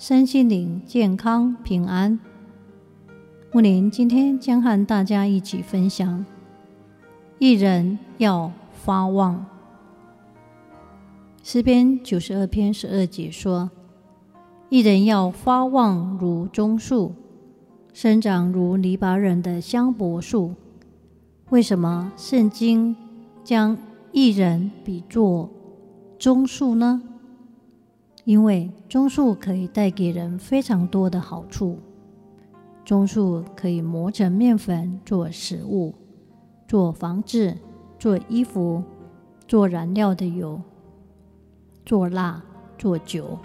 身心灵健康平安。木林今天将和大家一起分享：一人要发旺。诗篇九十二篇十二节说：“一人要发旺如棕树，生长如篱笆人的香柏树。”为什么圣经将一人比作棕树呢？因为棕树可以带给人非常多的好处。棕树可以磨成面粉做食物、做房子、做衣服、做燃料的油、做蜡、做酒，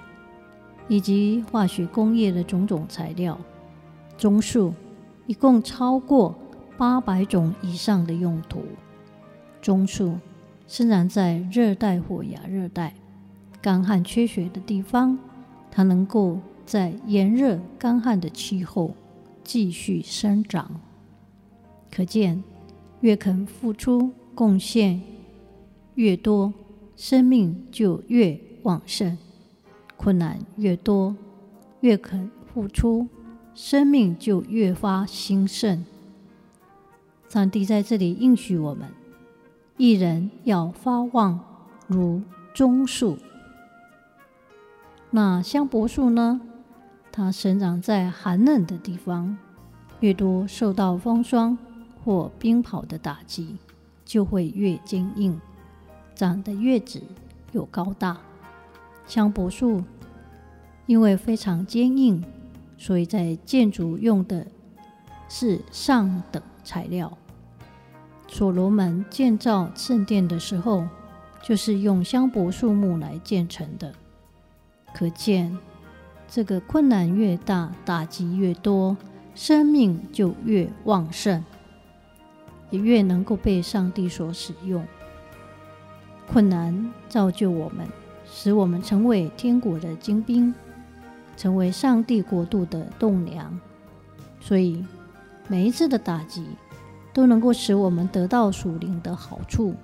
以及化学工业的种种材料。棕树一共超过八百种以上的用途。棕树生长在热带或亚热带。干旱缺水的地方，它能够在炎热干旱的气候继续生长。可见，越肯付出贡献越多，生命就越旺盛；困难越多，越肯付出，生命就越发兴盛。上帝在这里应许我们：一人要发旺如棕树。那香柏树呢？它生长在寒冷的地方，越多受到风霜或冰雹的打击，就会越坚硬，长得越直又高大。香柏树因为非常坚硬，所以在建筑用的是上等材料。所罗门建造圣殿的时候，就是用香柏树木来建成的。可见，这个困难越大，打击越多，生命就越旺盛，也越能够被上帝所使用。困难造就我们，使我们成为天国的精兵，成为上帝国度的栋梁。所以，每一次的打击，都能够使我们得到属灵的好处。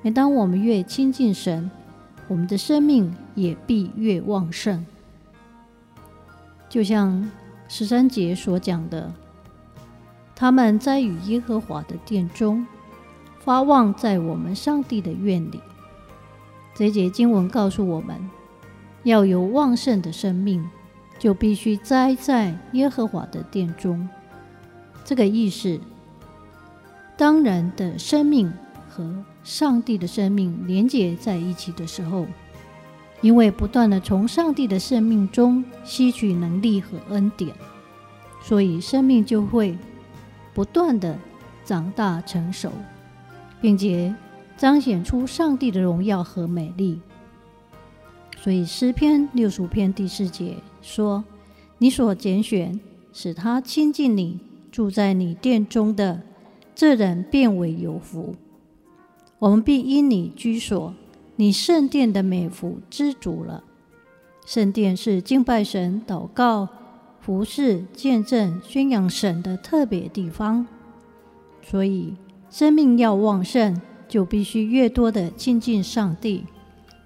每当我们越亲近神，我们的生命也必越旺盛，就像十三节所讲的，他们栽于耶和华的殿中，发旺在我们上帝的院里。这节经文告诉我们，要有旺盛的生命，就必须栽在耶和华的殿中。这个意思，当人的生命和上帝的生命连结在一起的时候，因为不断地从上帝的生命中吸取能力和恩典，所以生命就会不断地长大成熟，并且彰显出上帝的荣耀和美丽。所以诗篇六十五篇第四节说：“你所拣选，使他亲近你，住在你殿中的，这人变为有福。”我们必因你居所，你圣殿的美福知足了。圣殿是敬拜神、祷告、服侍、见证、宣扬神的特别地方。所以，生命要旺盛，就必须越多的亲近上帝，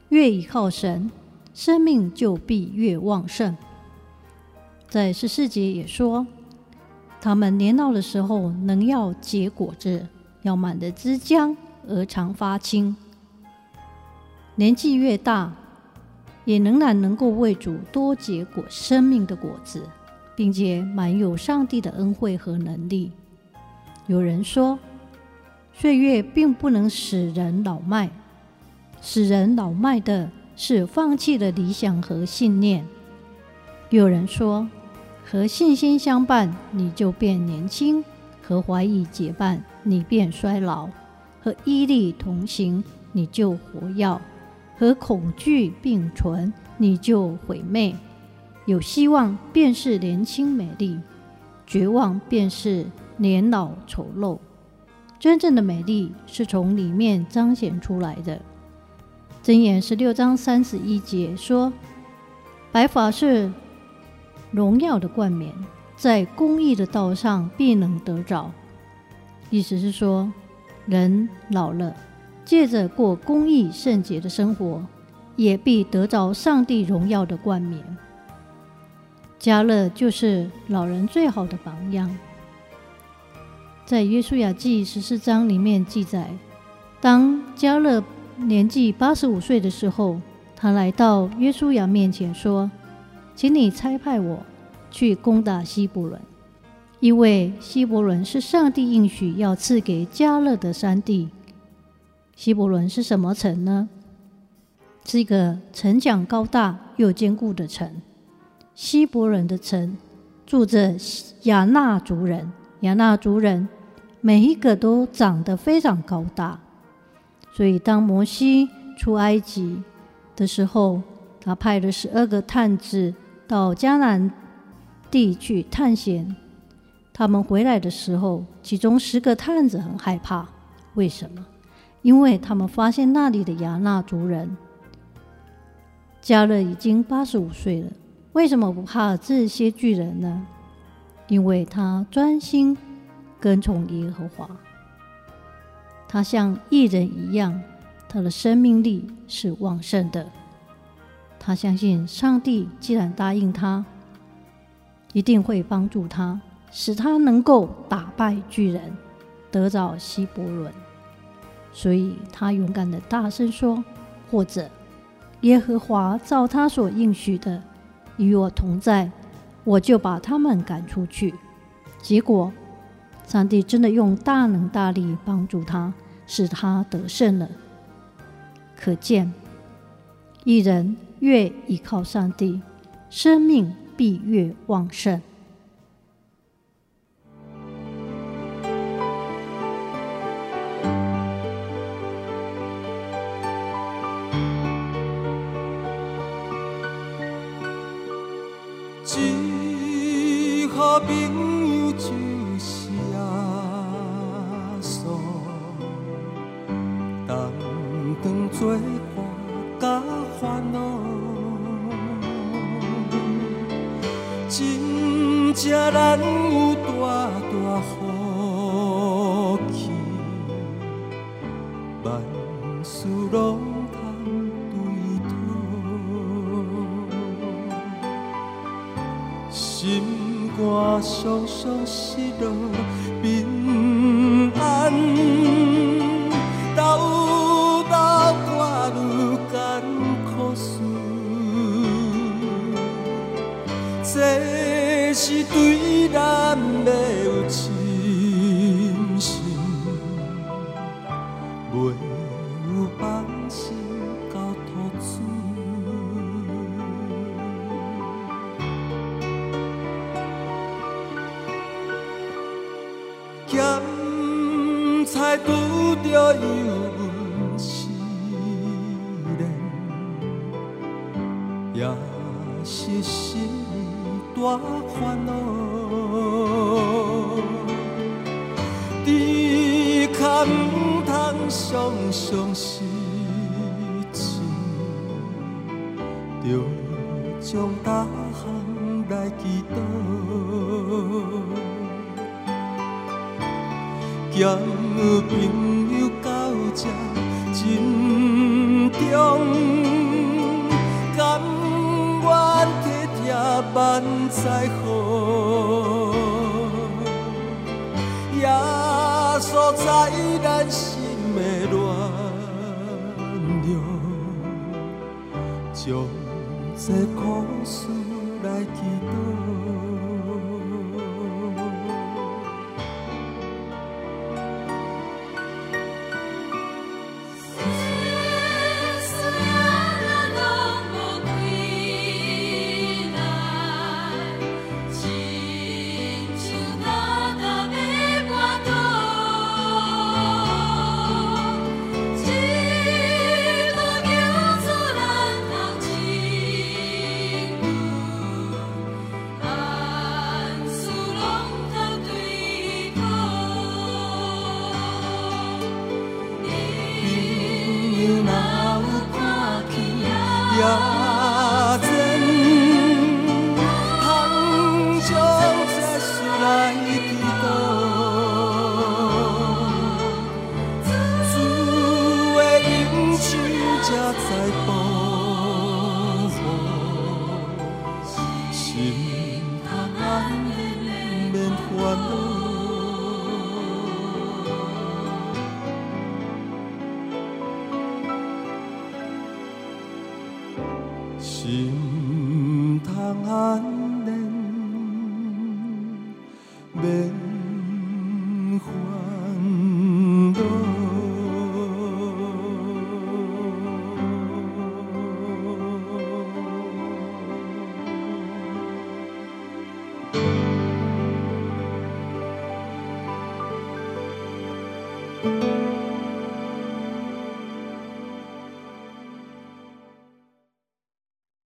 越依靠神，生命就必越旺盛。在十四节也说，他们年老的时候，能要结果子，要满的枝浆。而常发青，年纪越大，也仍然能够为主多结果生命的果子，并且满有上帝的恩惠和能力。有人说，岁月并不能使人老迈，使人老迈的是放弃了理想和信念。有人说，和信心相伴，你就变年轻；和怀疑结伴，你变衰老。和毅力同行，你就活耀；和恐惧并存，你就毁灭。有希望便是年轻美丽，绝望便是年老丑陋。真正的美丽是从里面彰显出来的。箴言十六章三十一节说：“白发是荣耀的冠冕，在公义的道上必能得着。”意思是说，人老了，借着过公益圣洁的生活，也必得着上帝荣耀的冠冕。加勒就是老人最好的榜样。在约书亚记十四章里面记载，当加勒年纪八十五岁的时候，他来到约书亚面前说：“请你差派我去攻打希伯伦，因为希伯伦是上帝应许要赐给迦勒的山地。希伯伦是什么城呢？是一个城墙高大又坚固的城。希伯伦的城住着亚衲族人。”亚衲族人每一个都长得非常高大，所以当摩西出埃及的时候，他派了十二个探子到迦南地去探险。他们回来的时候，其中十个探子很害怕，为什么？因为他们发现那里的亚衲族人加勒已经八十五岁了，为什么不怕这些巨人呢？因为他专心跟从耶和华，他像义人一样，他的生命力是旺盛的。他相信上帝既然答应他，一定会帮助他，使他能够打败巨人，得着希伯伦。所以他勇敢的大声说：“或者耶和华照他所应许的与我同在。”我就把他们赶出去，结果上帝真的用大能大力帮助他，使他得胜了。可见，一人越依靠上帝，生命必越旺盛。真正难有大大福气，万事拢通对讨，心。肝酸酸失落，着油温试炼，也是心大烦恼。只可唔通常常失志，着将大项来祈祷。交朋友到这珍重，甘愿体贴万载好，耶稣在咱心的暖流，将这苦事来祈祷。宁